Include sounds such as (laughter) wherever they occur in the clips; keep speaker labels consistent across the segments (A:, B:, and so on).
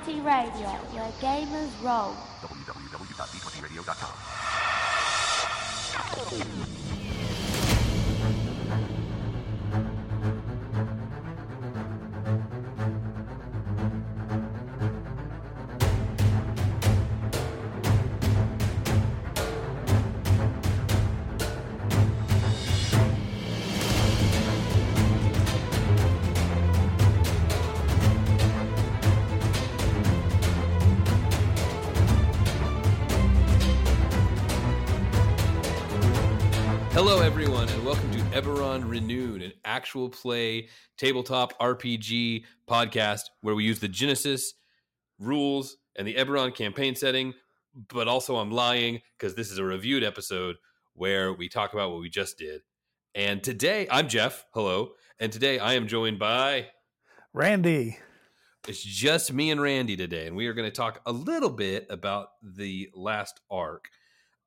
A: D20 Radio, where gamers roll.
B: www.d20radio.com.
C: Eberron Renewed, an actual play tabletop RPG podcast where we use the Genesys rules and the Eberron campaign setting. But also, I'm lying because this is a reviewed episode where we talk about what we just did. And today, I'm Jeff. Hello. And today, I am joined by
D: Randy.
C: It's just me and Randy today, and we are going to talk a little bit about the last arc,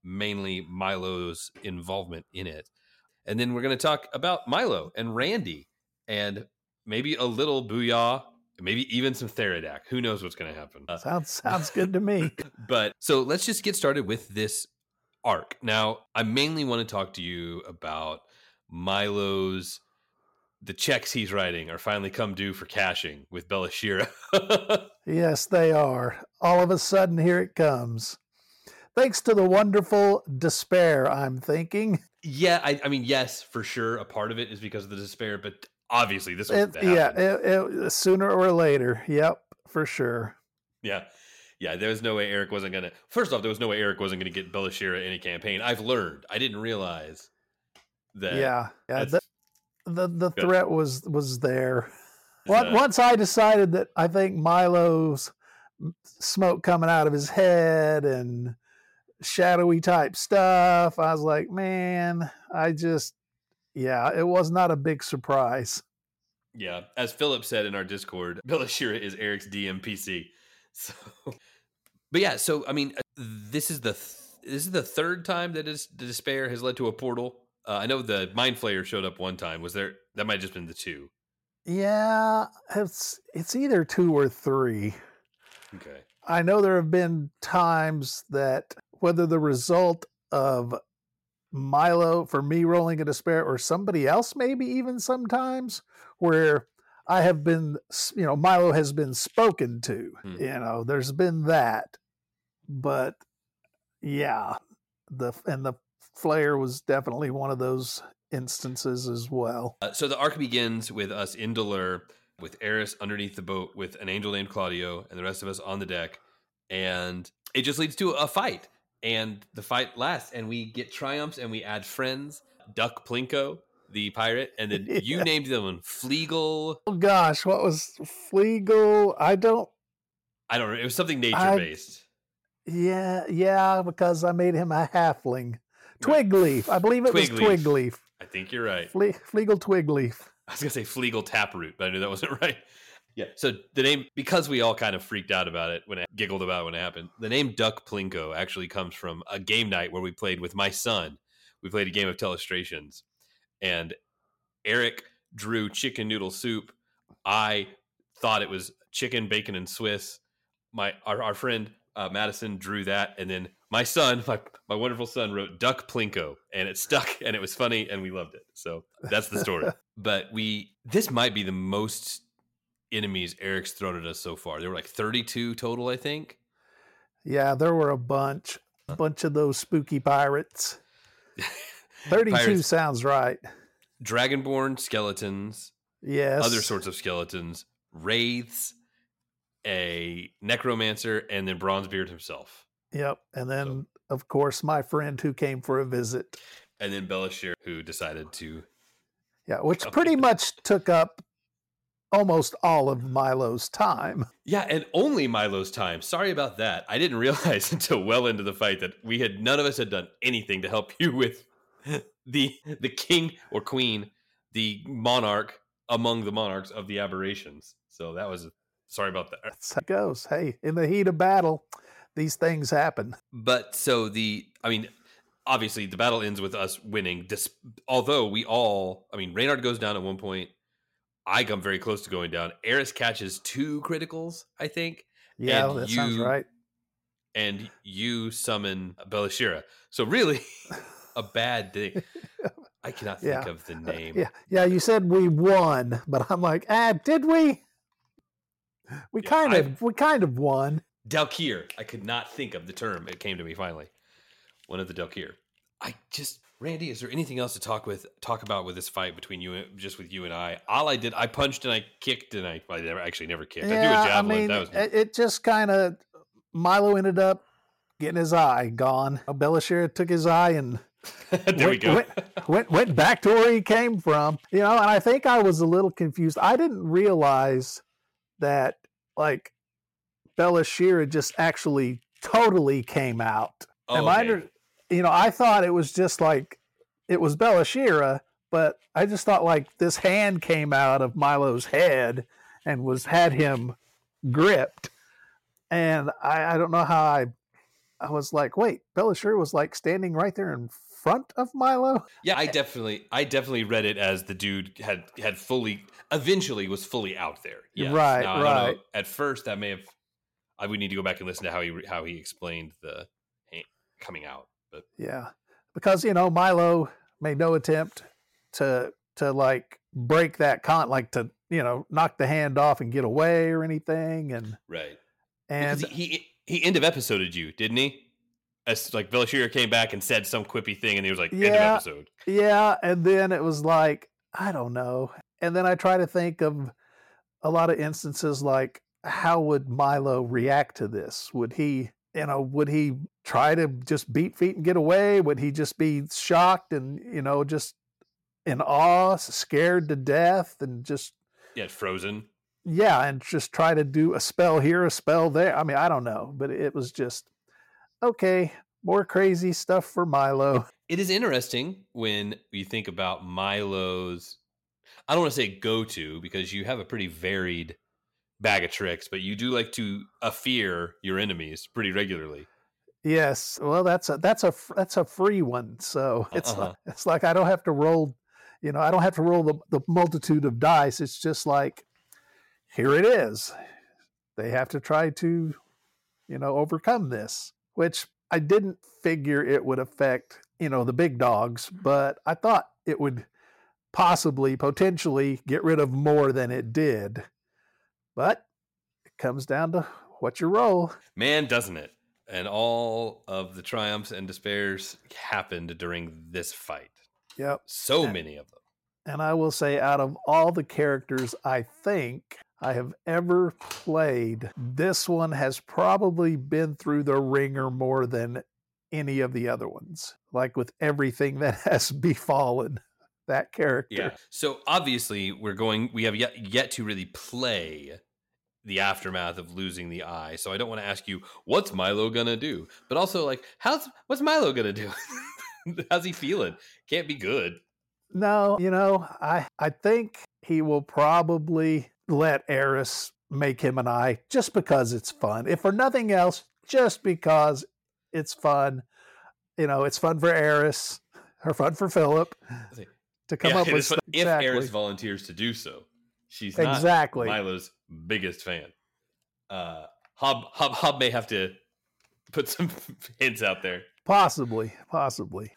C: mainly Milo's involvement in it. And then we're going to talk about Milo and Randy and maybe a little Booyah, maybe even some Theradak. Who knows what's going to happen? Uh,
D: Sounds sounds good to me. (laughs)
C: but so let's just get started with this arc. Now, I mainly want to talk to you about Milo's the checks he's writing are finally come due for cashing with Belashyrra. (laughs)
D: yes, they are. All of a sudden, here it comes. Thanks to the wonderful despair, I'm thinking. (laughs)
C: yeah, I, I mean, yes, for sure. A part of it is because of the despair, but obviously this was
D: It, yeah, it, it, sooner or later. Yep, for sure.
C: Yeah. Yeah, there was no way Eric wasn't gonna. First off, there was no way Eric wasn't gonna get Belashyrra any campaign. I've learned. I didn't realize that.
D: yeah, yeah. The, the the threat was was there.
C: Uh,
D: Once once I decided that I think Milo's smoke coming out of his head and shadowy type stuff, I was like, man, I just, yeah, it was not a big surprise.
C: Yeah, as Philip said in our Discord, (laughs) Belashyrra is Eric's DMPC. So, (laughs) but yeah, so I mean, uh, this is the th- this is the third time that is, the despair has led to a portal. Uh, I know the Mind Flayer showed up one time. Was there? That might have just been the two.
D: Yeah, it's it's either two or three.
C: Okay.
D: I know there have been times that whether the result of Milo for me rolling a despair or somebody else maybe even sometimes where I have been you know Milo has been spoken to
C: Hmm.
D: you know there's been that. But yeah the and the flare was definitely one of those instances as well.
C: Uh, so the arc begins with us in Dolurrh, with Eris underneath the boat, with an angel named Claudio, and the rest of us on the deck, and it just leads to a fight, and the fight lasts, and we get triumphs, and we add friends, Duck Plinko, the pirate, and then (laughs) you
D: Yeah.
C: named them Fleagle.
D: oh gosh what was Fleagle I don't
C: I don't know. It was something nature based.
D: Yeah, yeah, because I made him a halfling. Twigleaf. I believe it was
C: Twigleaf.
D: Twigleaf.
C: I think you're right.
D: Fle- Fleagle Twigleaf.
C: I was gonna say Fleagle Taproot, but I knew that wasn't (laughs) right. Yeah. So the name, because we all kind of freaked out about it when I giggled about it when it happened, the name Duck Plinko actually comes from a game night where we played with my son. We played a game of telestrations, and Eric drew chicken noodle soup. I thought it was chicken, bacon, and Swiss. My our, our friend uh, Madison drew that, and then my son, (laughs) my my wonderful son, wrote Duck Plinko, and it stuck, and it was funny, and we loved it. So that's the story. (laughs) but we this might be the most enemies Eric's thrown at us so far. There were like 32 total, I think.
D: Yeah, there were a bunch. A bunch of those spooky pirates. (laughs) 32
C: Pirates.
D: sounds right.
C: Dragonborn skeletons,
D: Yes.
C: other sorts of skeletons, wraiths, a necromancer, and then Bronzebeard himself.
D: Yep. And then, of course, my friend who came for a visit.
C: And then Belashir, who decided to
D: Yeah, which pretty much took up almost all of Milo's time.
C: Yeah, and only Milo's time. Sorry about that. I didn't (laughs) realize until well into the fight that we had none of us had done anything to help you with the the king or queen, the monarch among the monarchs of the aberrations. So that was sorry about that.
D: That's how it goes. Hey, in the heat of battle, these things happen.
C: But so the I mean obviously the battle ends with us winning dis- although we all I mean Reynard goes down at one point. I come very close to going down. Eris catches two criticals, I think.
D: Yeah, that sounds
C: you-
D: right.
C: and you summon Belashyrra. So really, (laughs) a bad thing. I cannot think
D: Yeah.
C: of the name.
D: Yeah, yeah. You said we won, but I'm like, ah, did we? We
C: Yeah,
D: kind
C: I-
D: of, we kind of won.
C: daelkyr. I could not think of the term. It came to me finally. One of the daelkyr. I just Randy, is there anything else to talk with talk about with this fight between you and just with you and I? All I did, I punched and I kicked and I, I never actually never kicked. I threw a
D: Yeah, I
C: javelin.
D: mean,
C: that was
D: it, it just kind of Milo ended up getting his eye gone. Belashir took his eye and (laughs)
C: there we go.
D: Went, went went back to where he came from. You know, and I think I was a little confused. I didn't realize that like Belashir just actually totally came out. Am I under, you know, I thought it was just like it was Belashyrra, but I just thought like this hand came out of Milo's head and was had him gripped. And I, I don't know how I I was like, wait, Belashir was like standing right there in front of Milo.
C: Yeah, I definitely, I definitely read it as the dude had had fully, eventually was fully out there. Yes.
D: Right,
C: Now, I don't know,
D: right.
C: At first, that may have. I would need to go back and listen to how he how he explained the coming out. But
D: Yeah. Because, you know, Milo made no attempt to to like break that con like to, you know, knock the hand off and get away or anything. And
C: right,
D: and
C: because he, he end of episoded you, didn't he? As like Belashir came back and said some quippy thing, and he was like, "End of
D: Yeah.
C: episode."
D: Yeah, and then it was like, I don't know. And then I try to think of a lot of instances like how would Milo react to this? Would he, you know, would he try to just beat feet and get away? Would he just be shocked and, you know, just in awe, scared to death and just
C: Yeah, frozen.
D: yeah, and just try to do a spell here, a spell there. I mean, I don't know, but it was just okay, more crazy stuff for Milo.
C: It is interesting when you think about Milo's. I don't want to say go to because you have a pretty varied bag of tricks, but you do like to uh, fear your enemies pretty regularly.
D: Yes, well, that's a that's a that's a free one. So it's
C: Uh-huh.
D: like, it's like I don't have to roll, you know, I don't have to roll the, the multitude of dice. It's just like here it is. They have to try to, you know, overcome this, which I didn't figure it would affect, you know, the big dogs, but I thought it would possibly potentially get rid of more than it did. But it comes down to what you roll.
C: Man, doesn't it? And all of the triumphs and despairs happened during this fight.
D: Yep.
C: So
D: Yeah.
C: many of them.
D: And I will say, out of all the characters I think I have ever played, this one has probably been through the ringer more than any of the other ones. Like with everything that (laughs) has befallen that character.
C: Yeah. So obviously, we're going. We have yet yet to really play the aftermath of losing the eye. So I don't want to ask you what's Milo gonna do, but also like how's what's Milo gonna do? (laughs) how's he feeling? Can't be good.
D: No, you know, I I think he will probably let Eris make him an eye just because it's fun. If for nothing else, just because it's fun. You know, it's fun for Eris, her fun for Philip to come
C: Yeah,
D: up with
C: is
D: stuff-
C: if
D: exactly.
C: Eris volunteers to do so. She's not
D: exactly.
C: Milo's biggest fan. Uh, Hob, Hob Hob may have to put some (laughs) hints out there.
D: Possibly, possibly.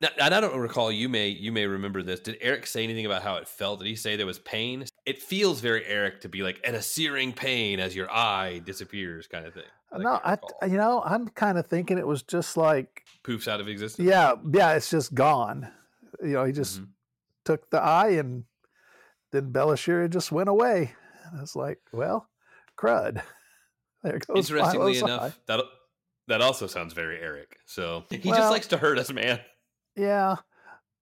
C: Now, and I don't recall. You may you may remember this. Did Eric say anything about how it felt? Did he say there was pain? It feels very Eric to be like and a searing pain as your eye disappears, kind of thing. that
D: no,
C: can't
D: I
C: recall.
D: you know, I'm kind of thinking it was just like
C: poofs out of existence.
D: yeah, yeah, it's just gone. You know, he just
C: Mhm.
D: took the eye and then Belashir just went away. And I was like, well, crud. (laughs) There goes
C: Interestingly
D: Milo's
C: enough,
D: eye.
C: that that also sounds very Eric. So he
D: Well-
C: just likes to hurt us, man.
D: Yeah,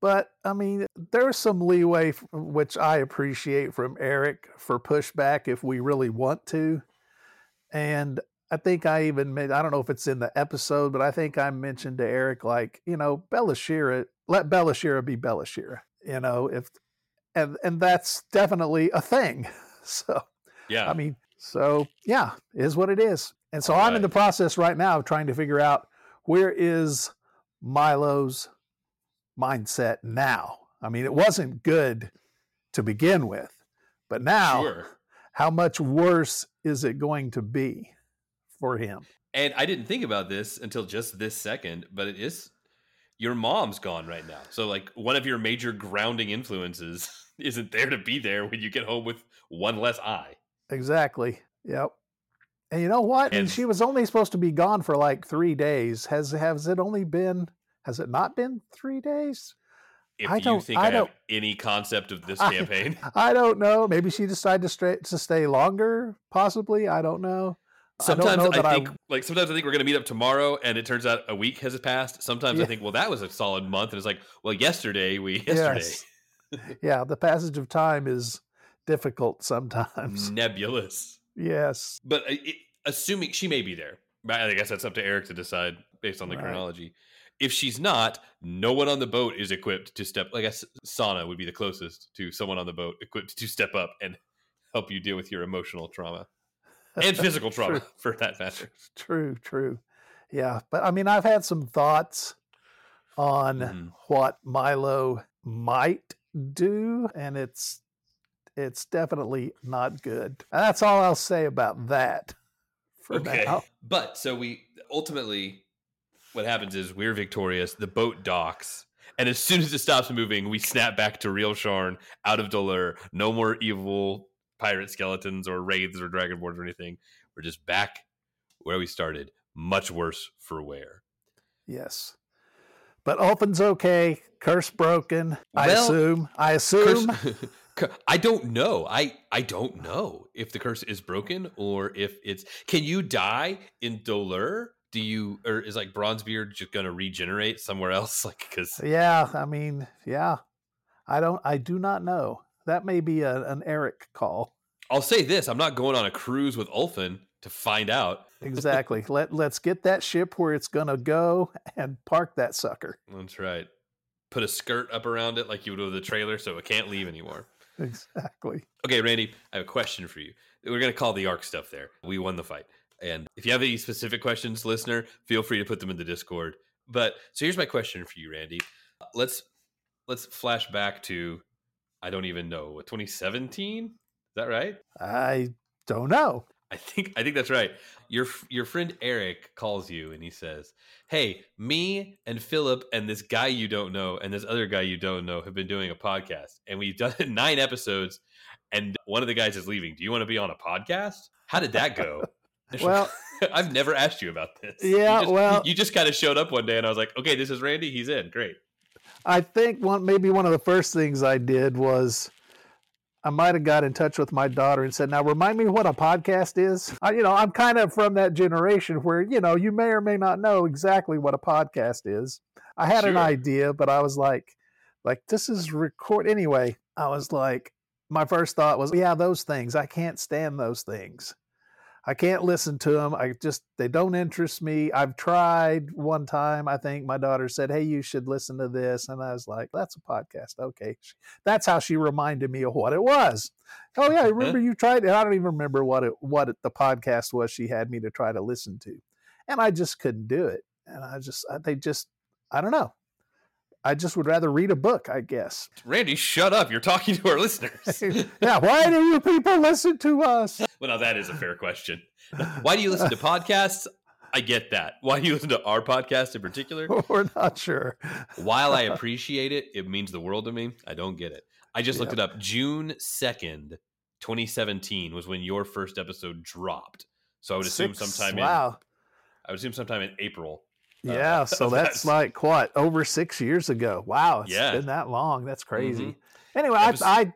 D: but I mean, there's some leeway, which I appreciate from Eric for pushback if we really want to. And I think I even made, I don't know if it's in the episode, but I think I mentioned to Eric, like, you know, Belashyrra, let Belashyrra be Belashyrra, you know, if, and, and that's definitely a thing. (laughs) So,
C: Yeah.
D: I mean, so yeah, is what it is. And so I'm in the process right now of trying to figure out where is Milo's mindset now. I mean, it wasn't good to begin with, but now,
C: sure.
D: how much worse is it going to be for him?
C: And I didn't think about this until just this second, but it is your mom's gone right now. So like one of your major grounding influences (laughs) isn't there to be there when you get home with one less eye.
D: Exactly. Yep. And you know what? And,
C: And-
D: she was only supposed to be gone for like three days. Has has it only been? Has it not been three days?
C: If
D: I
C: you
D: don't-
C: think
D: I
C: I, have
D: don't-
C: any concept of this
D: I-
C: campaign, (laughs)
D: I don't know. Maybe she decided to stay to stay longer. Possibly. I don't know.
C: sometimes
D: I,
C: I,
D: don't know that
C: think like sometimes I think we're gonna meet up tomorrow and it turns out a week has passed. Sometimes I think, well, that was a solid month, and it's like, well, yesterday we (laughs) yesterday
D: Yes. yeah, the passage of time is difficult sometimes. (laughs)
C: nebulous.
D: Yes.
C: But uh, it, assuming she may be there, I guess that's up to Eric to decide based on the
D: Right.
C: chronology. If she's not, no one on the boat is equipped to step. I guess Sana would be the closest to someone on the boat equipped to step up and help you deal with your emotional trauma and (laughs) physical trauma,
D: True.
C: for that matter.
D: True, true. Yeah, but I mean, I've had some thoughts on
C: Mhm.
D: what Milo might do, and it's it's definitely not good. That's all I'll say about that for
C: okay,
D: now.
C: but so we ultimately, what happens is we're victorious. The boat docks. And as soon as it stops moving, we snap back to real Sharn out of Dolurrh. No more evil pirate skeletons or wraiths or dragonborns or anything. We're just back where we started. Much worse for wear.
D: Yes, but Ulfin's okay. Curse broken. I
C: Well,
D: assume. I assume. (laughs)
C: Cur- I don't know. I I don't know if the curse is broken or if it's. Can you die in Dolurrh? Do you or is like Bronzebeard just gonna regenerate somewhere else? (laughs) Like because
D: Yeah, I mean, yeah. I don't. I do not know. That may be a, an Eric call.
C: I'll say this: I'm not going on a cruise with Ulfin to find out. (laughs)
D: Exactly. Let Let's get that ship where it's gonna go and park that sucker.
C: That's right. Put a skirt up around it like you would with the trailer, so it can't leave anymore. (laughs)
D: Exactly.
C: Okay, Randy, I have a question for you. We're going to call the arc stuff there. We won the fight. And if you have any specific questions, listener, feel free to put them in the Discord. But so here's my question for you, Randy. Uh, let's let's flash back to I don't even know, 2017? Is that right?
D: I don't know.
C: I think I think that's right. Your your friend Eric calls you and he says, "Hey, me and Philip and this guy you don't know and this other guy you don't know have been doing a podcast, and we've done (laughs) nine episodes, and one of the guys is leaving. Do you want to be on a podcast? How did that go?" (laughs)
D: Well, (laughs)
C: I've never asked you about this. You
D: Yeah,
C: just-
D: well-
C: you just kind of showed up one day, and I was like, "Okay, this is Randy. He's in. Great."
D: I think one maybe one of the first things I did was I might have got in touch with my daughter and said, "Now remind me what a podcast is." I, you know, I'm kind of from that generation where you know you may or may not know exactly what a podcast is. I had an idea, but I was like, like this is record anyway. I was like, my first thought was, yeah, those things. I can't stand those things. I can't listen to them. I just they don't interest me. I've tried one time. I think my daughter said, "Hey, you should listen to this," and I was like, "That's a podcast." Okay, that's how she reminded me of what it was. Oh yeah, I (laughs) remember you tried. And I don't even remember what it what it, the podcast was. She had me to try to listen to, and I just couldn't do it. And I just I- they just I don't know. I just would rather read a book, I guess.
C: Randy, shut up! You're talking to our listeners. (laughs)
D: yeah, why do you people listen to us?
C: well, now that is a fair question. Why do you listen to podcasts? I get that. Why do you listen to our podcast in particular? (laughs)
D: We're not sure.
C: While I appreciate it, it means the world to me. I don't get it. I just looked
D: Yep.
C: it up. June 2nd, 2017 was when your first episode dropped. So I would assume
D: Six-
C: sometime in
D: Wow.
C: I would assume sometime in April. Uh,
D: Yeah, (laughs) so that's
C: that's-
D: like what over six years ago. Wow, it's
C: Yeah.
D: been that long. That's crazy.
C: Mhm.
D: Anyway,
C: Epis-
D: I, I,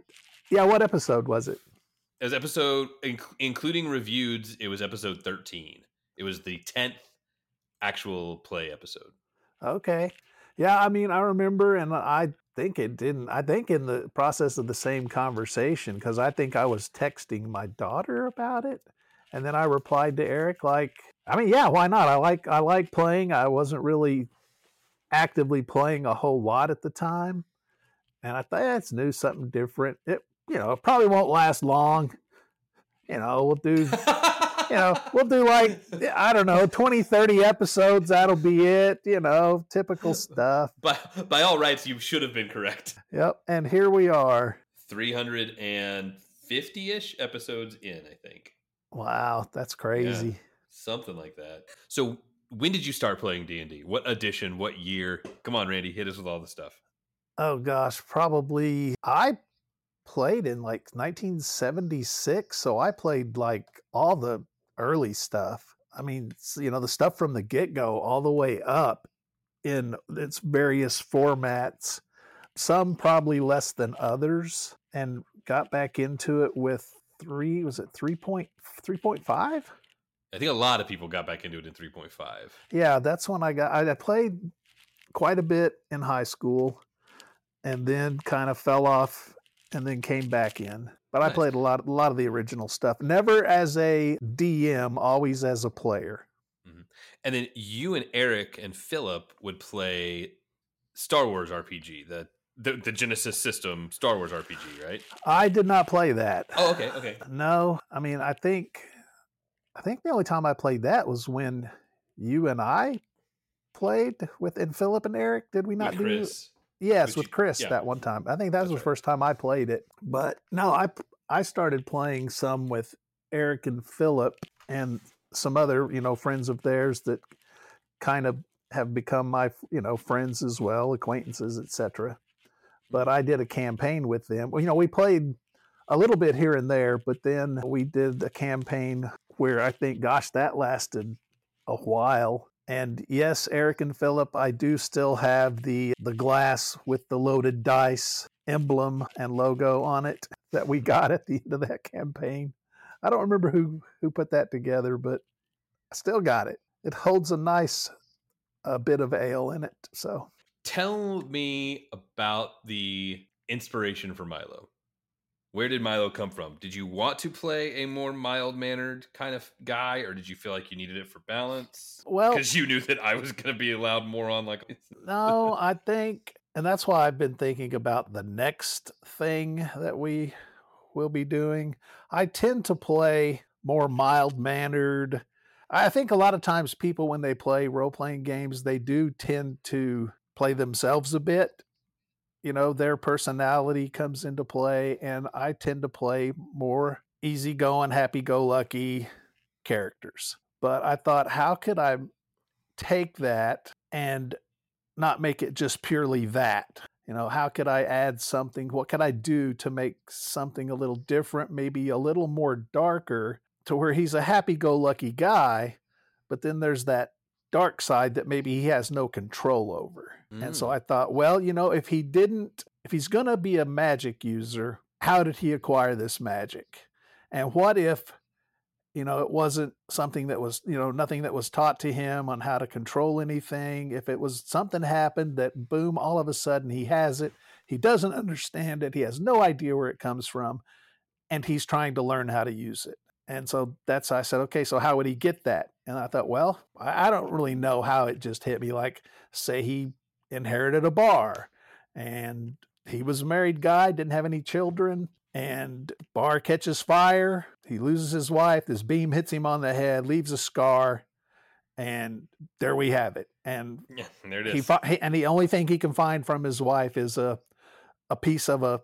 D: yeah, what episode was it?
C: It was episode inc- including reviews, it was episode 13. It was the 10th actual play episode.
D: Okay, yeah, I mean, I remember, and I think it didn't. I think in the process of the same conversation, because I think I was texting my daughter about it, and then I replied to Eric like, I mean, yeah, why not? I like, I like playing. I wasn't really actively playing a whole lot at the time, and I thought that's new, something different. It, you know, it probably won't last long. You know, we'll do you know, (laughs) we'll do like, I don't know, 20, 30 episodes. That'll be it. You know, typical stuff.
C: by, by all rights, you should have been correct.
D: Yep. And here we are.
C: 350 ish episodes in, I think.
D: Wow, that's crazy.
C: Something like that. So when did you start playing D&D? What edition, what year? Come on, Randy, hit us with all the stuff.
D: Oh gosh, probably I played in like 1976, so I played like all the early stuff. I mean, you know, the stuff from the get-go all the way up in its various formats. Some probably less than others and got back into it with 3 was it 3.3.5?
C: I think a lot of people got back into it in 3.5.
D: Yeah, that's when I got. I I played quite a bit in high school, and then kind of fell off, and then came back in. But I played a lot, a lot of the original stuff. Never as a DM, always as a player. Mm-hmm.
C: And then you and Eric and Philip would play Star Wars RPG, the the, the Genesys system Star Wars RPG, right?
D: I did not play that.
C: Oh, okay, okay.
D: No, I mean, I think, I think the only time I played that was when you and I played with and Philip and Eric. Did we not
C: With
D: do?
C: Chris.
D: Yes,
C: Which
D: with
C: you-
D: Chris
C: yeah.
D: that one time. I think that was
C: That's
D: the
C: right.
D: first time I played it. But no, I I started playing some with Eric and Philip and some other you know friends of theirs that kind of have become my you know friends as well, acquaintances, etc. But I did a campaign with them. Well, you know, we played a little bit here and there, but then we did a campaign where I think, gosh, that lasted a while. And yes, Eric and Philip, I do still have the the glass with the loaded dice emblem and logo on it (laughs) that we got at the end of that campaign. I don't remember who who put that together, but I still got it. It holds a nice uh, bit of ale in it. So
C: Tell me about the inspiration for Milo. Where did Milo come from? Did you want to play a more mild mannered kind of guy, or did you feel like you needed it for balance?
D: well,
C: Because you knew that I was going to be allowed more on like. (laughs)
D: no, I think, and that's why I've been thinking about the next thing that we will be doing. I tend to play more mild mannered. I think a lot of times people, when they play role playing games, they do tend to play themselves a bit. You know, their personality comes into play, and I tend to play more easygoing, happy go lucky characters. But I thought, how could I take that and not make it just purely that. You know, how could I add something? What could I do to make something a little different, maybe a little more darker, to where he's a happy go lucky guy, but then there's that dark side that maybe he has no control over. And so
C: Mm.
D: I thought, well, you know, if he didn't, if he's going to be a magic user, how did he acquire this magic? And what if you know it wasn't something that was you know nothing that was taught to him on how to control anything if it was something happened that boom all of a sudden he has it he doesn't understand it he has no idea where it comes from and he's trying to learn how to use it and so that's i said okay so how would he get that? And i thought well i, don't really know how it just hit me like say he inherited a bar and he was a married guy didn't have any children and bar catches fire he loses his wife this beam hits him on the head leaves a scar and there we have it. And
C: Yeah, there it is.
D: he, fi- he and the only thing he can find from his wife is a a piece of a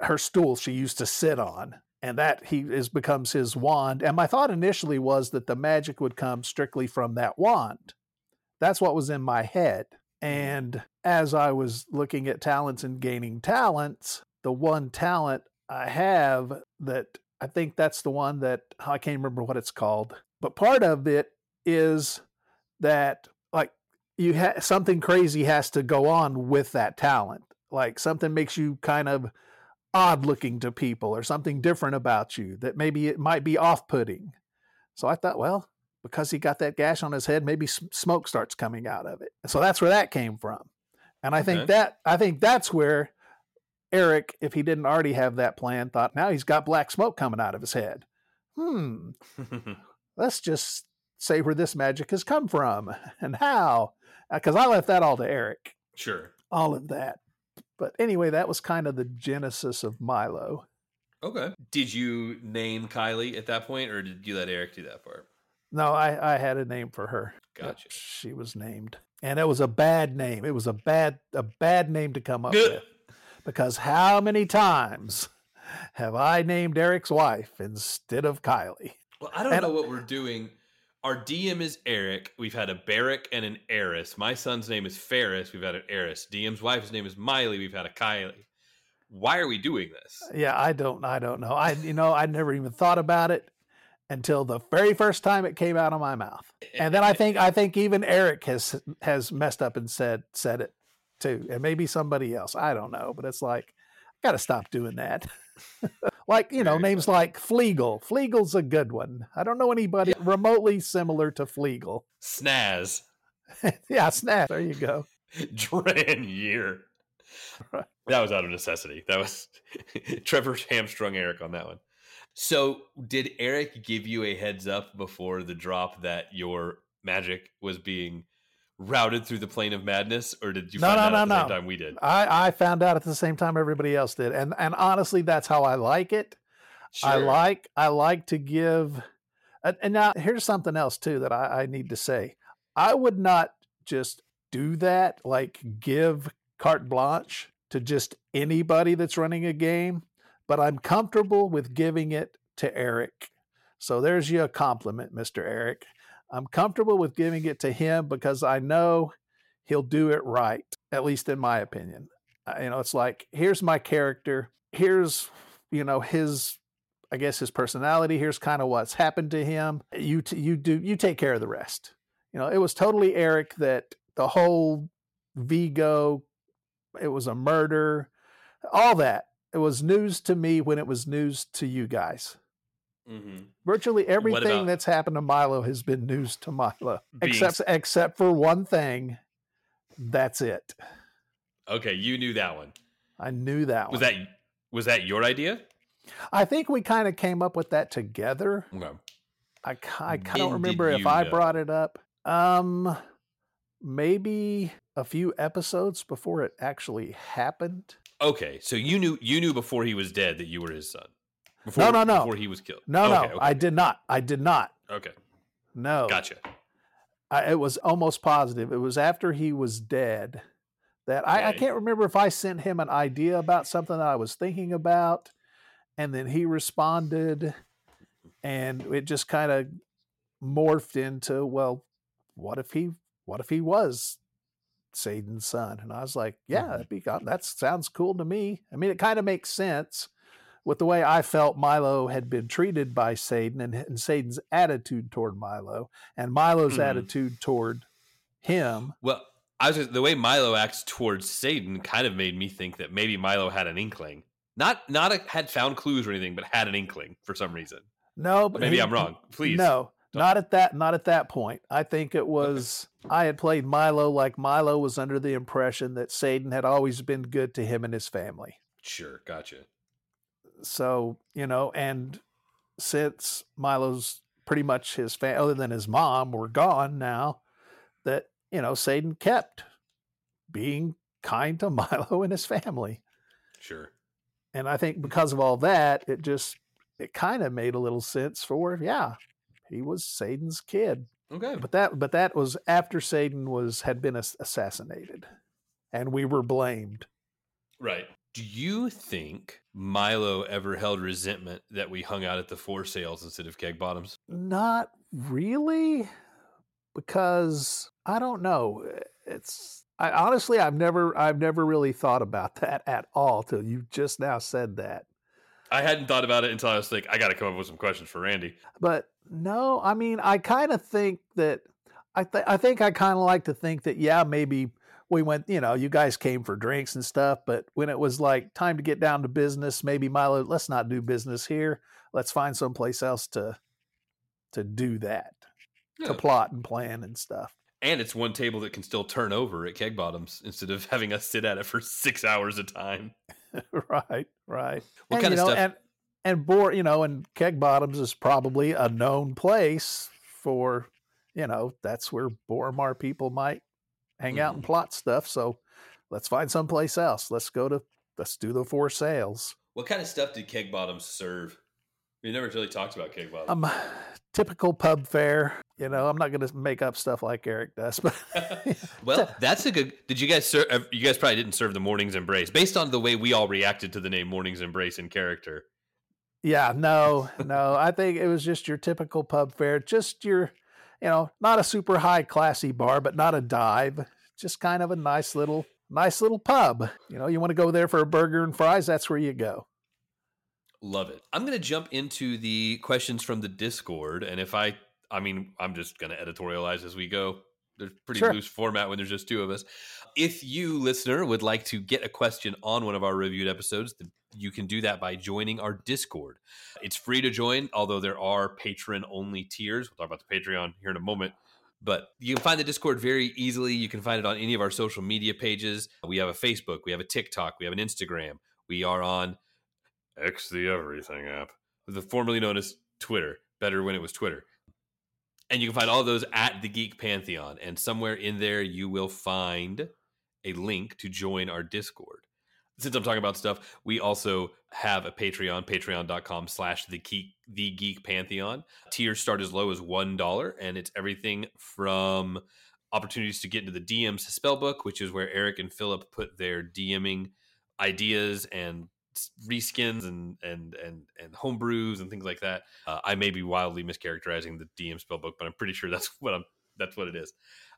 D: her stool she used to sit on and that he is becomes his wand. And my thought initially was that the magic would come strictly from that wand. That's what was in my head. Mm-hmm. And as i was looking at talents and gaining talents the one talent i have that i think that's the one that i can't remember what it's called but part of it is that like you ha- something crazy has to go on with that talent. Like something makes you kind of odd looking to people or something different about you that maybe it might be off putting so i thought well because he got that gash on his head maybe smoke starts coming out of it. So that's where that came from. And i think that i think that's where eric if he didn't already have that plan thought now he's got black smoke coming out of his head. Hmm. (laughs) Let's just say where this magic has come from (laughs) and how because i left that all to eric.
C: Sure.
D: all of that but anyway that was kind of the genesis of milo
C: Okay. Did you name Kylie at that point, or did you let Eric do that part?
D: no i i had a name for her Yep,
C: Gotcha.
D: she was named and it was a bad name it was a bad a bad name to come up with (laughs) because how many times have I named Eric's wife instead of Kylie?
C: Well, I don't
D: And-
C: know what we're doing. Our DM is Eric. We've had a Barrick and an Eris. My son's name is Ferris. We've had an Eris. DM's wife's name is Miley. We've had a Kylie. Why are we doing this?
D: Yeah, I don't I don't know. I you know, I never even thought about it until the very first time it came out of my mouth. And then I think I think even Eric has has messed up and said said it too. And maybe somebody else. I don't know, but it's like got to stop doing that. (laughs) like, you know,
C: Very
D: names like Fleagle. Fleagle's a good one. I don't know anybody remotely similar to Fleagle.
C: Snaz. (laughs)
D: yeah, Snaz. There you go. (laughs)
C: Dran year.
D: Right.
C: That was out of necessity. That was Trevor hamstrung Eric on that one. So, did Eric give you a heads up before the drop that your magic was being routed through the plane of madness, or did you
D: No,
C: find
D: no,
C: out
D: no,
C: at the same
D: no.
C: time we did?
D: I, I found out at the same time everybody else did. And and honestly, that's how I like it. I like I like to give and, now here's something else too that I, I need to say. I would not just do that, like give carte blanche to just anybody that's running a game, but I'm comfortable with giving it to Eric. So there's you a compliment, Mr. Eric. I'm comfortable with giving it to him because I know he'll do it right, at least in my opinion. Uh, You know, it's like here's my character, here's you know his I guess his personality. Here's kind of what's happened to him. You t- you do you take care of the rest. You know, it was totally Eric that the whole Vigo, it was a murder, all that. It was news to me when it was news to you guys.
C: Mhm.
D: Virtually everything
C: about-
D: that's happened to Milo has been news to Milo,
C: Being
D: except except for one thing. That's it.
C: Okay, you knew that one.
D: I knew that
C: Was
D: one.
C: that was that your idea?
D: I think we kind of came up with that together.
C: Okay.
D: I, I don't remember if I
C: know?
D: brought it up. Um, maybe a few episodes before it actually happened.
C: Okay, so you knew you knew before he was dead that you were his son. Before,
D: No, no, no.
C: Before he was killed.
D: No,
C: okay,
D: no,
C: okay,
D: I did not. I did not.
C: Okay,
D: No,
C: gotcha.
D: I, it was almost positive. It was after he was dead that I, I can't remember if I sent him an idea about something that I was thinking about, and then he responded, and it just kind of morphed into, well, what if he, what if he was Satan's son? And I was like, yeah,
C: Mhm.
D: that'd be, that sounds cool to me. I mean, it kind of makes sense with the way I felt Milo had been treated by Satan and, and Satan's attitude toward Milo and Milo's
C: Mhm.
D: attitude toward him.
C: Well, I was just, the way Milo acts towards Satan kind of made me think that maybe Milo had an inkling, not not a, had found clues or anything, but had an inkling for some reason.
D: No, but
C: Maybe
D: he-
C: I'm wrong. Please,
D: No,
C: don't-
D: not at that not at that point. I think it was I had played Milo like Milo was under the impression that Satan had always been good to him and his family.
C: Sure, gotcha.
D: So, you know, and since Milo's pretty much his family, other than his mom, were gone now, that, you know, Satan kept being kind to (laughs) Milo and his family.
C: Sure.
D: And I think because of all that, it just, it kind of made a little sense for, yeah, he was Satan's kid.
C: Okay.
D: But that, but that was after Satan was, had been assassinated and we were blamed.
C: Right. Do you think Milo ever held resentment that we hung out at the four sales instead of keg bottoms?
D: Not really, because I don't know. Eh, it's I honestly I've never I've never really thought about (laughs) that at all till you just now said that.
C: I hadn't thought about it until I was like, I got to come up with some questions for Randy.
D: But no, I mean I kind of think that I th- I think I kind of like to think that yeah maybe we went you know you guys came for drinks and stuff but when it was like time to get down to business maybe Milo let's not do business here let's find someplace else to to do that
C: Yeah.
D: to plot and plan and stuff.
C: And it's one table that can still turn over at keg bottoms instead of (laughs) having us sit at it for six hours a time. (laughs)
D: right, right.
C: What
D: and,
C: kind of
D: know,
C: stuff?
D: And and bore, you know, and Keg Bottoms is probably a known place for, you know, that's where Boromar people might hang out
C: Mm-hmm.
D: and plot stuff. So let's find someplace else. Let's go to let's do the four sales.
C: What kind of stuff did keg bottoms serve? We never really talked about keg bob.
D: Um, typical pub fare. You know, I'm not going to make up stuff like Eric does, (laughs) but (laughs)
C: well, (laughs) that's a good. Did you guys serve? You guys probably didn't serve the morning's embrace based on the way we all reacted to the name morning's embrace in character.
D: Yeah, no, no. I think it was just your typical pub fare, just your, you know, not a super high classy bar, but not a dive. Just kind of a nice little, nice little pub. You know, you want to go there for a burger and fries, that's where you go.
C: Love it. I'm going to jump into the questions from the Discord. And if I, I mean, I'm just going to editorialize as we go. There's pretty
D: Sure.
C: loose format when there's just two of us. If you, listener, would like to get a question on one of our reviewed episodes, you can do that by joining our Discord. It's free to join, although there are patron only tiers. We'll talk about the Patreon here in a moment. But you can find the Discord very easily. You can find it on any of our social media pages. We have a Facebook, we have a TikTok, we have an Instagram. We are on X the Everything app, the formerly known as Twitter. Better when it was Twitter. And you can find all of those at the Geek Pantheon. And somewhere in there, you will find a link to join our Discord. Since I'm talking about stuff, we also have a Patreon, patreon.com slash the geek the geek pantheon. Tiers start as low as one dollar, and it's everything from opportunities to get into the DM's spellbook, which is where Eric and Philip put their DMing ideas and reskins and and and and homebrews and things like that. Uh, I may be wildly mischaracterizing the DM spellbook, but I'm pretty sure (laughs) that's what I'm that's what it is.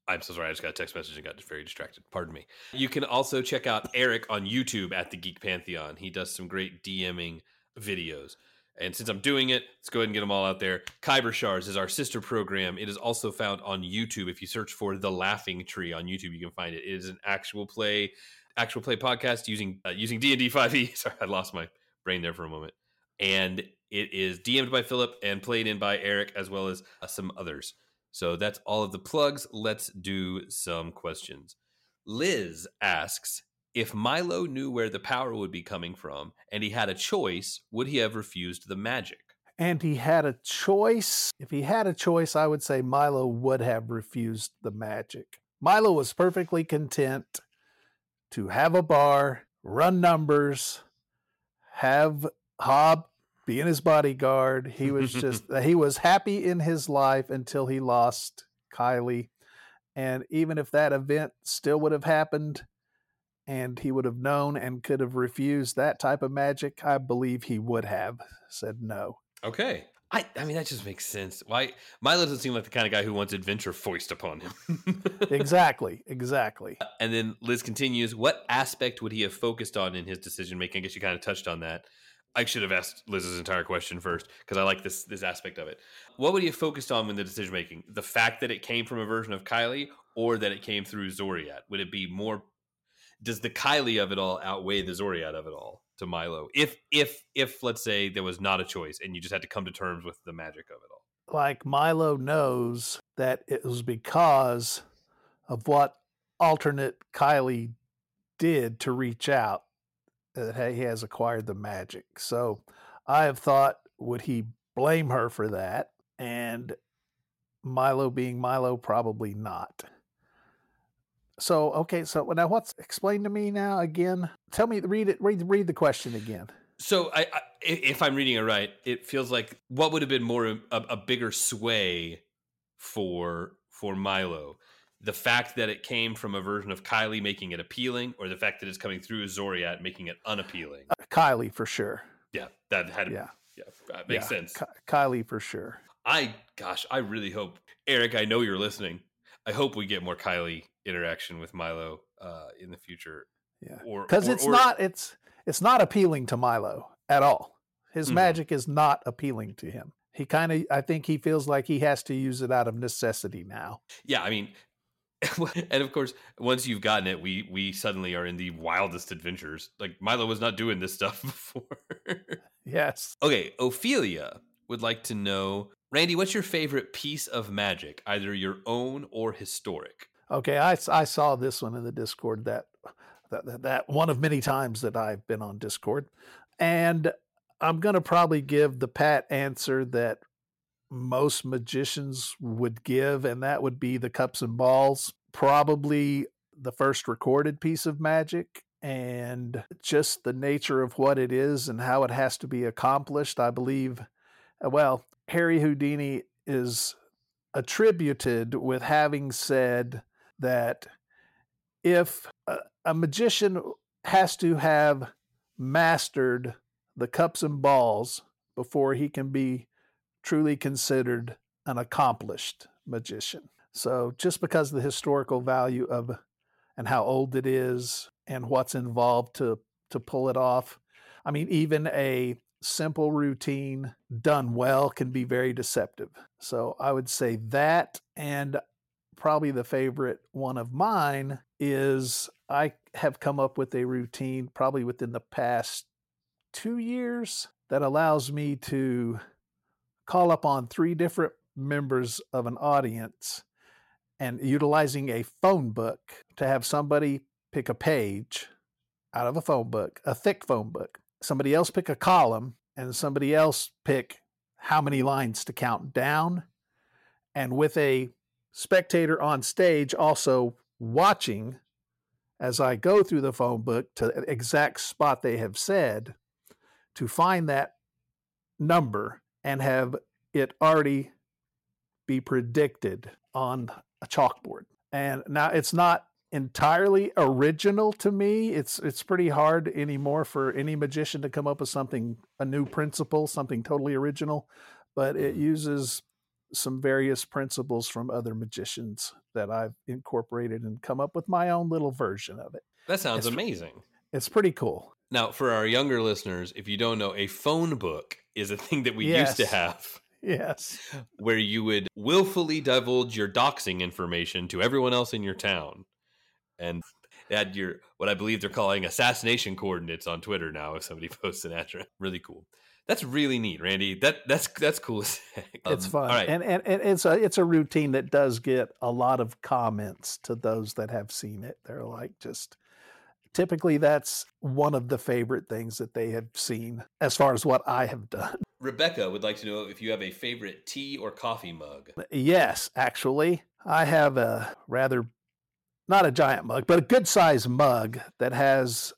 C: I'm so sorry. I just got a text message and got very distracted. Pardon me. You can also check out Eric on YouTube at the Geek Pantheon. He does some great DMing videos. And since I'm doing it, let's go ahead and get them all out there. Kyber Shards is our sister program. It is also found on YouTube. If you search for The Laughing Tree on YouTube, you can find it. It is an actual play, actual play podcast using uh, using D and D 5e. (laughs) Sorry, I lost my brain there for a moment. And it is DM'd by Philip and played in by Eric as well as uh, some others. So that's all of the plugs. Let's do some questions. Liz asks If Milo knew where the power would be coming from and he had a choice, would he have refused the magic?
D: And he had a choice. If he had a choice, I would say Milo would have refused the magic. Milo was perfectly content to have a bar, run numbers, have Hob being his bodyguard. He was (laughs) just, he was happy in his life until he lost Kylie. And even if that event still would have happened and he would have known and could have refused that type of magic, I believe he would have said no.
C: Okay. I, I mean, that just makes sense. Why Milo doesn't seem like the kind of guy who wants adventure foist upon him. (laughs)
D: exactly, exactly.
C: And then Liz continues, what aspect would he have focused on in his decision making? I guess you kind of touched on that. I should have asked Liz's entire question first because I like this this aspect of it. What would he have focused on in the decision making? The fact that it came from a version of Kylie or that it came through Xoriat? Would it be more does the Kylie of it all outweigh the Xoriat of it all to Milo? If if if let's say there was not a choice and you just had to come to terms with the magic of it all.
D: Like Milo knows that it was because of what alternate Kylie did to reach out that he has acquired the magic. So I have thought, would he blame her for that? And Milo being Milo, probably not. So okay, so now what's explain to me now again? Tell me, read it, read read the question again.
C: So, I, I, if I'm reading it right, it feels like what would have been more a, a bigger sway for for Milo, the fact that it came from a version of Kylie making it appealing, or the fact that it's coming through a Xoriat making it unappealing.
D: Uh, Kylie for sure.
C: Yeah, that had
D: Yeah,
C: yeah, that makes
D: yeah,
C: sense.
D: Ky- Kylie for sure.
C: I gosh, I really hope Eric. I know you're listening. I hope we get more Kylie interaction with Milo uh, in the future.
D: Yeah, because it's
C: or-
D: not it's it's not appealing to Milo at all. His
C: Mhm.
D: magic is not appealing to him. He kind of, I think, he feels like he has to use it out of necessity now.
C: Yeah, I mean, (laughs) and of course, once you've gotten it, we we suddenly are in the wildest adventures. Like Milo was not doing this stuff (laughs) before.
D: Yes.
C: okay, Ophelia would like to know, Randy, what's your favorite piece of magic, either your own or historic?
D: Okay. I, I saw this one in the Discord that, that that one of many times that I've been on Discord, and I'm gonna probably give the pat answer that most magicians would give, and that would be the cups and balls. Probably the first recorded piece of magic and just the nature of what it is and how it has to be accomplished. I believe Uh, Well, Harry Houdini is attributed with having said that if a, a magician has to have mastered the cups and balls before he can be truly considered an accomplished magician. So, just because of the historical value of and how old it is and what's involved to to pull it off, I mean, even a simple routine done well can be very deceptive. So, I would say that and probably the favorite one of mine is I have come up with a routine probably within the past two years that allows me to call up on three different members of an audience and utilizing a phone book to have somebody pick a page out of a phone book, a thick phone book. Somebody else pick a column, and somebody else pick how many lines to count down. And with a spectator on stage also watching as I go through the phone book to the exact spot they have said to find that number and have it already be predicted on a chalkboard. And now it's not entirely original to me. It's it's pretty hard anymore for any magician to come up with something a new principle, something totally original, but it hmm. uses some various principles from other magicians that I've incorporated and come up with my own little version of it.
C: That sounds
D: It's-
C: amazing.
D: It's pretty cool.
C: Now, for our younger listeners, if you don't know, a phone book is a thing that we used to have (laughs)
D: Yes.
C: where you would willfully divulge your doxing information to everyone else in your town. And had your what I believe they're calling assassination coordinates on Twitter now if somebody (laughs) posts an address. Really cool. That's really neat, Randy. That that's that's cool. heck.
D: It's
C: Um,
D: fun,
C: All right.
D: and, and and it's a it's a routine that does get a lot of comments to those that have seen it. They're like just typically that's one of the favorite things that they have seen as far as what I have done. (laughs)
C: Rebecca would like to know if you have a favorite tea or coffee mug.
D: Yes, actually, I have a rather not a giant mug, but a good sized mug that has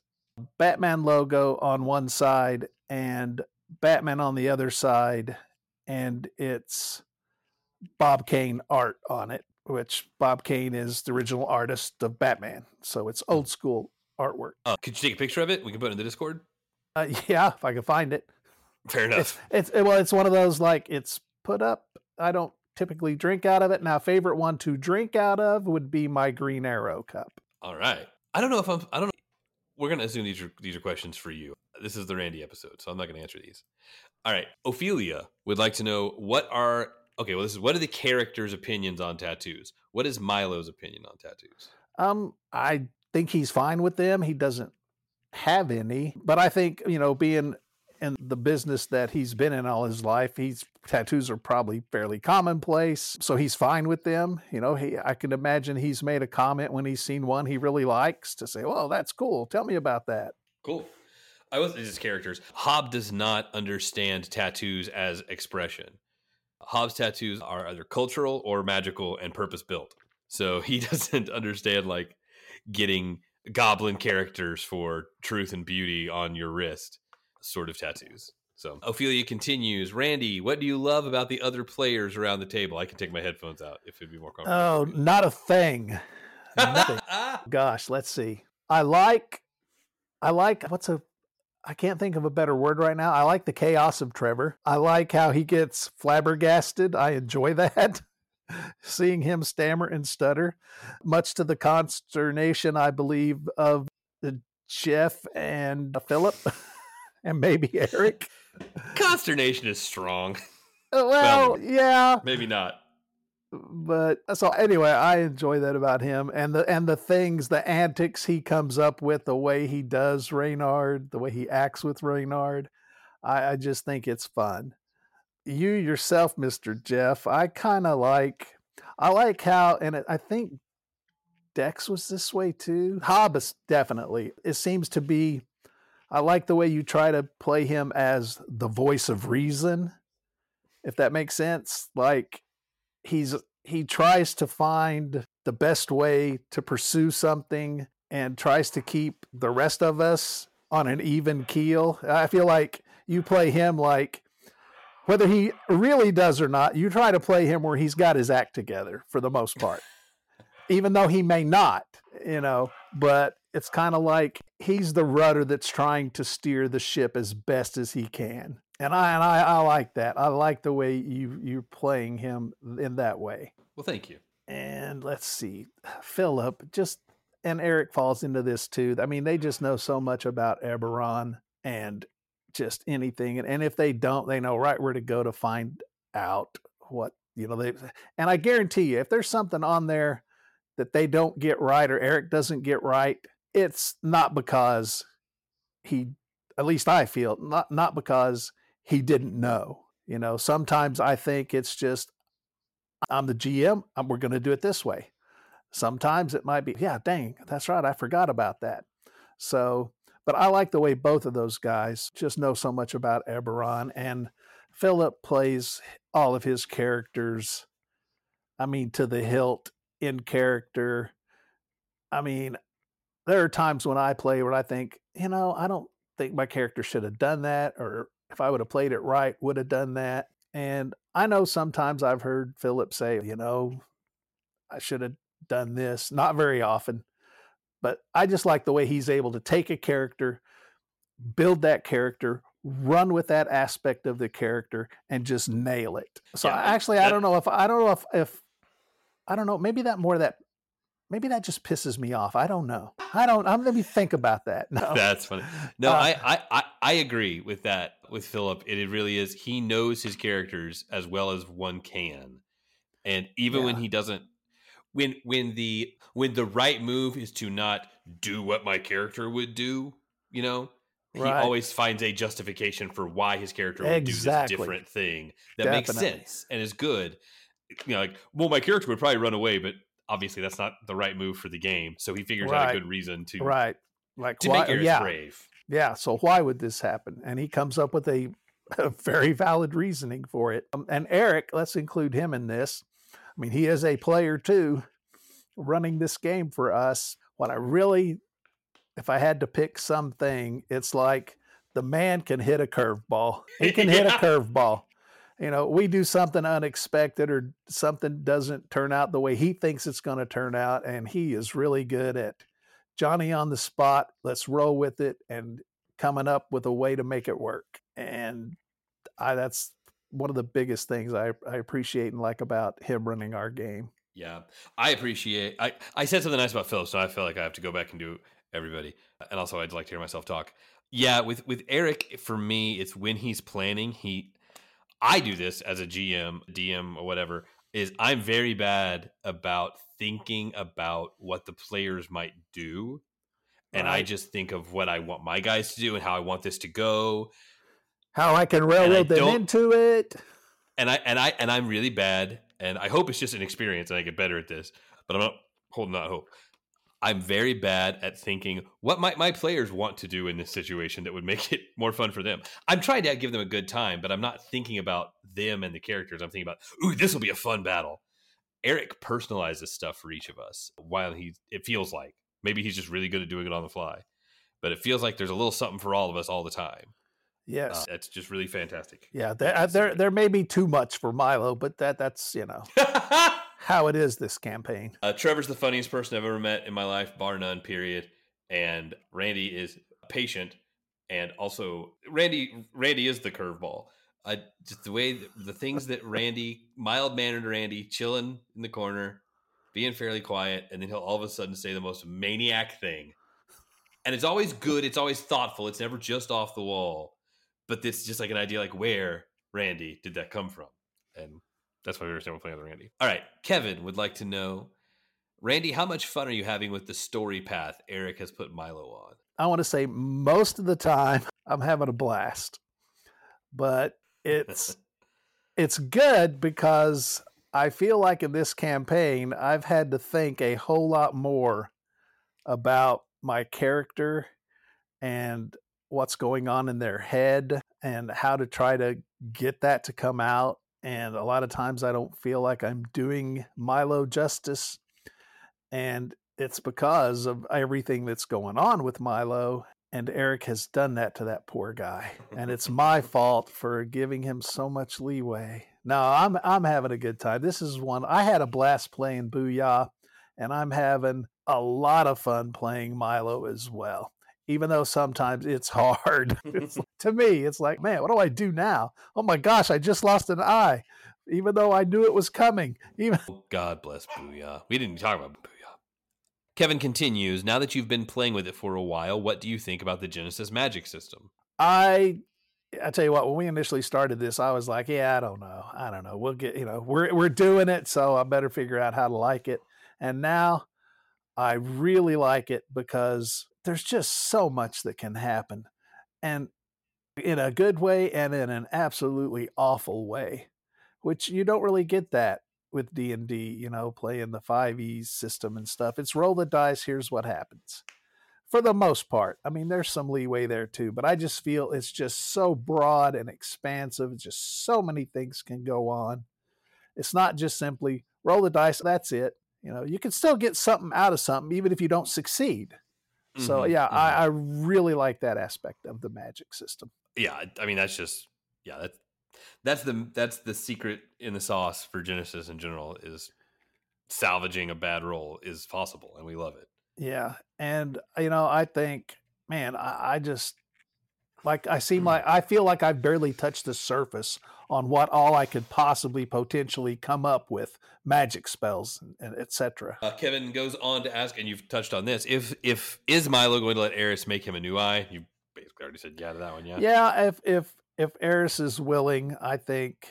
D: Batman logo on one side and Batman on the other side, and it's Bob Kane art on it, which Bob Kane is the original artist of Batman. So it's old school artwork.
C: Uh, could you take a picture of it? We can put it in the Discord.
D: Uh, (laughs) yeah, if I can find it.
C: Fair enough.
D: It's, it's well, it's one of those like it's put up. I don't typically drink out of it. Now, favorite one to drink out of would be my Green Arrow cup.
C: All right. I don't know if I'm. I don't know. We're gonna assume these are these are questions for you. This is the Randy episode, so I'm not gonna answer these. All right. Ophelia would like to know what are okay. Well, this is what are the characters' opinions on tattoos? What is Milo's opinion on tattoos?
D: Um, I think he's fine with them. He doesn't have any, but I think you know, being in the business that he's been in all his life, he's tattoos are probably fairly commonplace, so he's fine with them. You know, he I can imagine he's made a comment when he's seen one he really likes to say, "Well, that's cool. Tell me about that."
C: Cool. I was just characters. Hob does not understand tattoos as expression. Hobb's tattoos are either cultural or magical and purpose built. So (laughs) he doesn't understand like getting goblin characters for truth and beauty on your wrist sort of tattoos. So Ophelia continues, Randy, what do you love about the other players around the table? I can take my headphones out if it'd be more comfortable.
D: Oh, not a thing. Nothing. (laughs) Gosh, let's see. I like, I like what's a, I can't think of a better word right now. I like the chaos of Trevor. I like how he gets flabbergasted. I enjoy (laughs) that. Seeing him stammer and stutter, much to the consternation, I believe, of uh, Jeff and Philip, (laughs) and maybe (laughs) Eric.
C: Consternation is strong. (laughs)
D: Uh, Well, yeah,
C: Maybe not.
D: but so anyway, I enjoy that about him and the and the things, the antics he comes up with, the way he does Reynard, the way he acts with Reynard. I, I just think it's fun. You yourself, Mister Jeff, I kind of like. I like how, and it, I think Dex was this way too. Hobbs definitely. It seems to be. I like the way you try to play him as the voice of reason, if that makes sense. Like he's he tries to find the best way to pursue something and tries to keep the rest of us on an even keel. I feel like you play him like whether he really does or not, you try to play him where he's got his act together for the most part, even though he may not, you know. But it's kind of like he's the rudder that's trying to steer the ship as best as he can, and I and I, I like that. I like the way you you're playing him in that way.
C: Well, thank you.
D: And let's see, Philip just and Eric falls into this too. I mean, they just know so much about Eberron and just anything. And, and if they don't, they know right where to go to find out what, you know, they, and I guarantee you, if there's something on there that they don't get right or Eric doesn't get right, it's not because he, at least I feel, not, not because he didn't know. You know, sometimes I think it's just, I'm the GM, we're going to do it this way. Sometimes it might be, yeah, dang, that's right, I forgot about that. So but I like the way both of those guys just know so much about Eberron. And Philip plays all of his characters, I mean, to the hilt in character. I mean, there are times when I play where I think, you know, I don't think my character should have done that, or if I would have played it right, would have done that. And I know sometimes I've heard Philip say, you know, I should have done this. Not very often, but I just like the way he's able to take a character, build that character, run with that aspect of the character, and just nail it. So yeah, actually, that, I don't know if I don't know if if I don't know. Maybe that more that maybe that just pisses me off. I don't know. I don't. I'm let me think about that. (laughs) No,
C: that's funny. No, uh, I, I I agree with that with Philip. It, it really is. He knows his characters as well as one can, and even yeah. when he doesn't when when the when the right move is to not do what my character would do, you know, he right. always finds a justification for why his character would exactly. do this different thing that Definitely. makes sense and is good. You know, like, well, my character would probably run away, but obviously that's not the right move for the game. So he figures right. out a good reason to
D: right, like
C: to why, make Eris yeah. brave.
D: Yeah. So why would this happen? And he comes up with a, (laughs) a very valid reasoning for it. Um, and Eric, let's include him in this. I mean, he is a player too, running this game for us. What I really, if I had to pick something, it's like the man can hit a curveball. He can hit a (laughs) curveball. You know, we do something unexpected or something doesn't turn out the way he thinks it's going to turn out. And he is really good at Johnny on the spot. Let's roll with it and coming up with a way to make it work. And I, that's one of the biggest things I, I appreciate and like about him running our game.
C: Yeah, I appreciate. I I said something nice about Philip, so I feel like I have to go back and do everybody. And also, I'd like to hear myself talk. Yeah, with with Eric, for me, it's when he's planning. He, I do this as a GM, DM, or whatever. Is I'm very bad about thinking about what the players might do, and right. I just think of what I want my guys to do and how I want this to go,
D: how I can railroad I them into it.
C: And I and I and I'm really bad and I hope it's just an experience and I get better at this, but I'm not holding that hope. I'm very bad at thinking what might my players want to do in this situation that would make it (laughs) more fun for them. I'm trying to give them a good time, but I'm not thinking about them and the characters. I'm thinking about, ooh, this will be a fun battle. Eric personalizes stuff for each of us while he it feels like maybe he's just really good at doing it on the fly. But it feels like there's a little something for all of us all the time.
D: Yes,
C: uh, it's just really fantastic.
D: Yeah, there, uh, there there may be too much for Milo, but that that's you know (laughs) how it is this campaign.
C: Uh, Trevor's the funniest person I've ever met in my life, bar none. Period. And Randy is patient, and also Randy Randy is the curveball. Uh, just the way the things that Randy, mild mannered Randy, chilling in the corner, being fairly quiet, and then he'll all of a sudden say the most maniac thing. And it's always good. It's always thoughtful. It's never just off the wall but it's just like an idea like where Randy did that come from? And that's why we understand we're playing with Randy. All right. Kevin would like to know Randy, how much fun are you having with the story path Eric has put Milo on?
D: I want to say most of the time (laughs) I'm having a blast. But it's (laughs) it's good because I feel like in this campaign I've had to think a whole lot more about my character and what's going on in their head and how to try to get that to come out. And a lot of times I don't feel like I'm doing Milo justice. And it's because of everything that's going on with Milo. and Eric has done that to that poor guy, and it's my (laughs) fault for giving him so much leeway. No, I'm I'm having a good time. This is one I had a blast playing Booyah, and I'm having a lot of fun playing Milo as well. Even though sometimes it's hard. (laughs) it's, (laughs) to me, it's like, man, what do I do now? Oh my gosh, I just lost an eye, even though I knew it was coming. Even oh,
C: God bless Booyah. We didn't talk about Booyah. Kevin continues, now that you've been playing with it for a while, what do you think about the Genesys magic system?
D: I I tell you what, when we initially started this, I was like, yeah, I don't know. I don't know. We'll get, you know, we're we're doing it, so I better figure out how to like it. And now I really like it because there's just so much that can happen. And in a good way and in an absolutely awful way, which you don't really get that with D and D, you know, playing the five E system and stuff. It's roll the dice. Here's what happens. For the most part, I mean, there's some leeway there too, but I just feel it's just so broad and expansive. Just so many things can go on. It's not just simply roll the dice. That's it. You know, you can still get something out of something even if you don't succeed. Mm-hmm, so yeah, mm-hmm. I, I really like that aspect of the magic system.
C: Yeah, I mean that's just yeah, that's that's the that's the secret in the sauce for Genesys in general is salvaging a bad roll is possible, and we love it.
D: Yeah, and you know, I think, man, I, I just like I seem like I feel like I've barely touched the surface on what all I could possibly potentially come up with magic spells and, and etc.
C: Uh, Kevin goes on to ask, and you've touched on this: if if is Milo going to let Eris make him a new eye? You basically already said yeah to that one. Yeah.
D: Yeah. If if if Eris is willing, I think,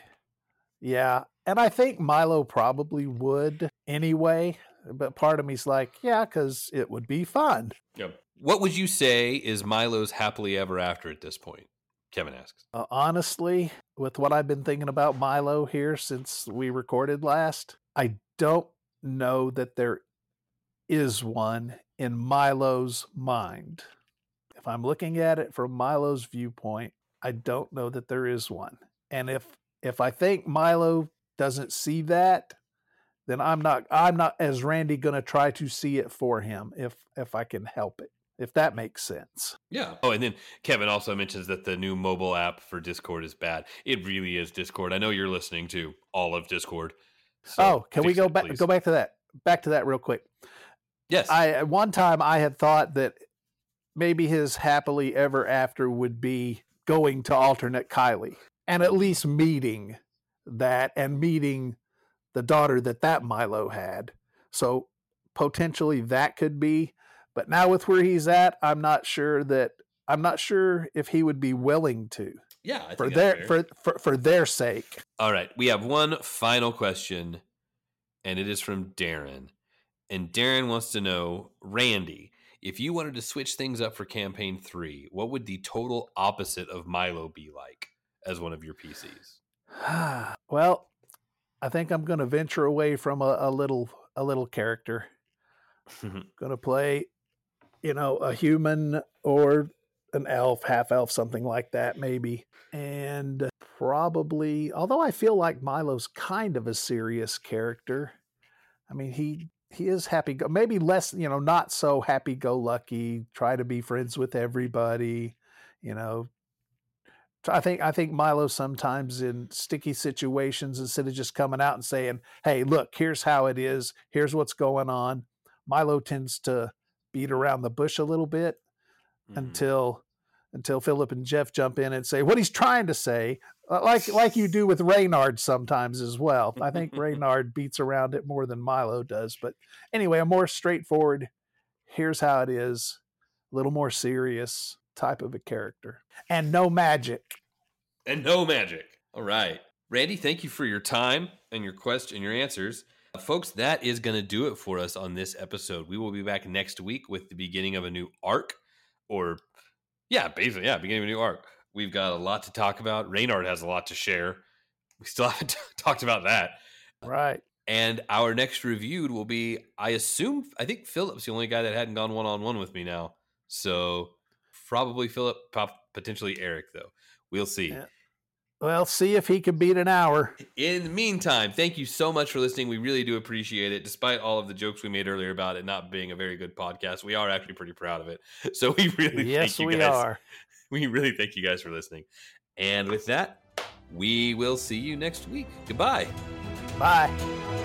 D: yeah. And I think Milo probably would anyway. But part of me's like, yeah, because it would be fun.
C: Yep. What would you say is Milo's happily ever after at this point? Kevin asks.
D: Uh, honestly, with what I've been thinking about Milo here since we recorded last, I don't know that there is one in Milo's mind. If I'm looking at it from Milo's viewpoint, I don't know that there is one. And if if I think Milo doesn't see that, then I'm not I'm not as Randy going to try to see it for him if if I can help it. If that makes sense.
C: Yeah. Oh, and then Kevin also mentions that the new mobile app for Discord is bad. It really is Discord. I know you're listening to all of Discord.
D: So oh, can we go back please. go back to that? Back to that real quick.
C: Yes.
D: I at one time I had thought that maybe his happily ever after would be going to alternate Kylie and at least meeting that and meeting the daughter that that Milo had. So potentially that could be. But now with where he's at, I'm not sure that I'm not sure if he would be willing to.
C: Yeah,
D: for their for, for for their sake.
C: All right, we have one final question, and it is from Darren. And Darren wants to know, Randy, if you wanted to switch things up for campaign three, what would the total opposite of Milo be like as one of your PCs? (sighs)
D: well, I think I'm going to venture away from a, a little a little character. (laughs) going to play, you know, a human or an elf, half elf, something like that, maybe. And probably, although I feel like Milo's kind of a serious character. I mean, he he is happy go maybe less you know not so happy go lucky try to be friends with everybody you know i think i think milo sometimes in sticky situations instead of just coming out and saying hey look here's how it is here's what's going on milo tends to beat around the bush a little bit mm-hmm. until until Philip and Jeff jump in and say what he's trying to say, uh, like like you do with Reynard sometimes as well. I think (laughs) Reynard beats around it more than Milo does, but anyway, a more straightforward. Here's how it is, a little more serious type of a character, and no magic.
C: And no magic. All right, Randy. Thank you for your time and your question, your answers. Uh, folks, that is going to do it for us on this episode. We will be back next week with the beginning of a new arc or yeah, basically, yeah, beginning of a new arc. We've got a lot to talk about. Reynard has a lot to share. We still (laughs) haven't talked about that.
D: Right.
C: And our next reviewed will be, I assume, I think Philip's the only guy that hadn't gone one on one with me now. So probably Philip, potentially Eric, though. We'll see. Yeah.
D: Well, see if he can beat an hour.
C: In the meantime, thank you so much for listening. We really do appreciate it. Despite all of the jokes we made earlier about it not being a very good podcast, we are actually pretty proud of it. (laughs) So we really
D: yes,
C: thank you
D: we
C: guys.
D: are. (laughs)
C: We really thank you guys for listening. And with that, we will see you next week. Goodbye.
D: Bye.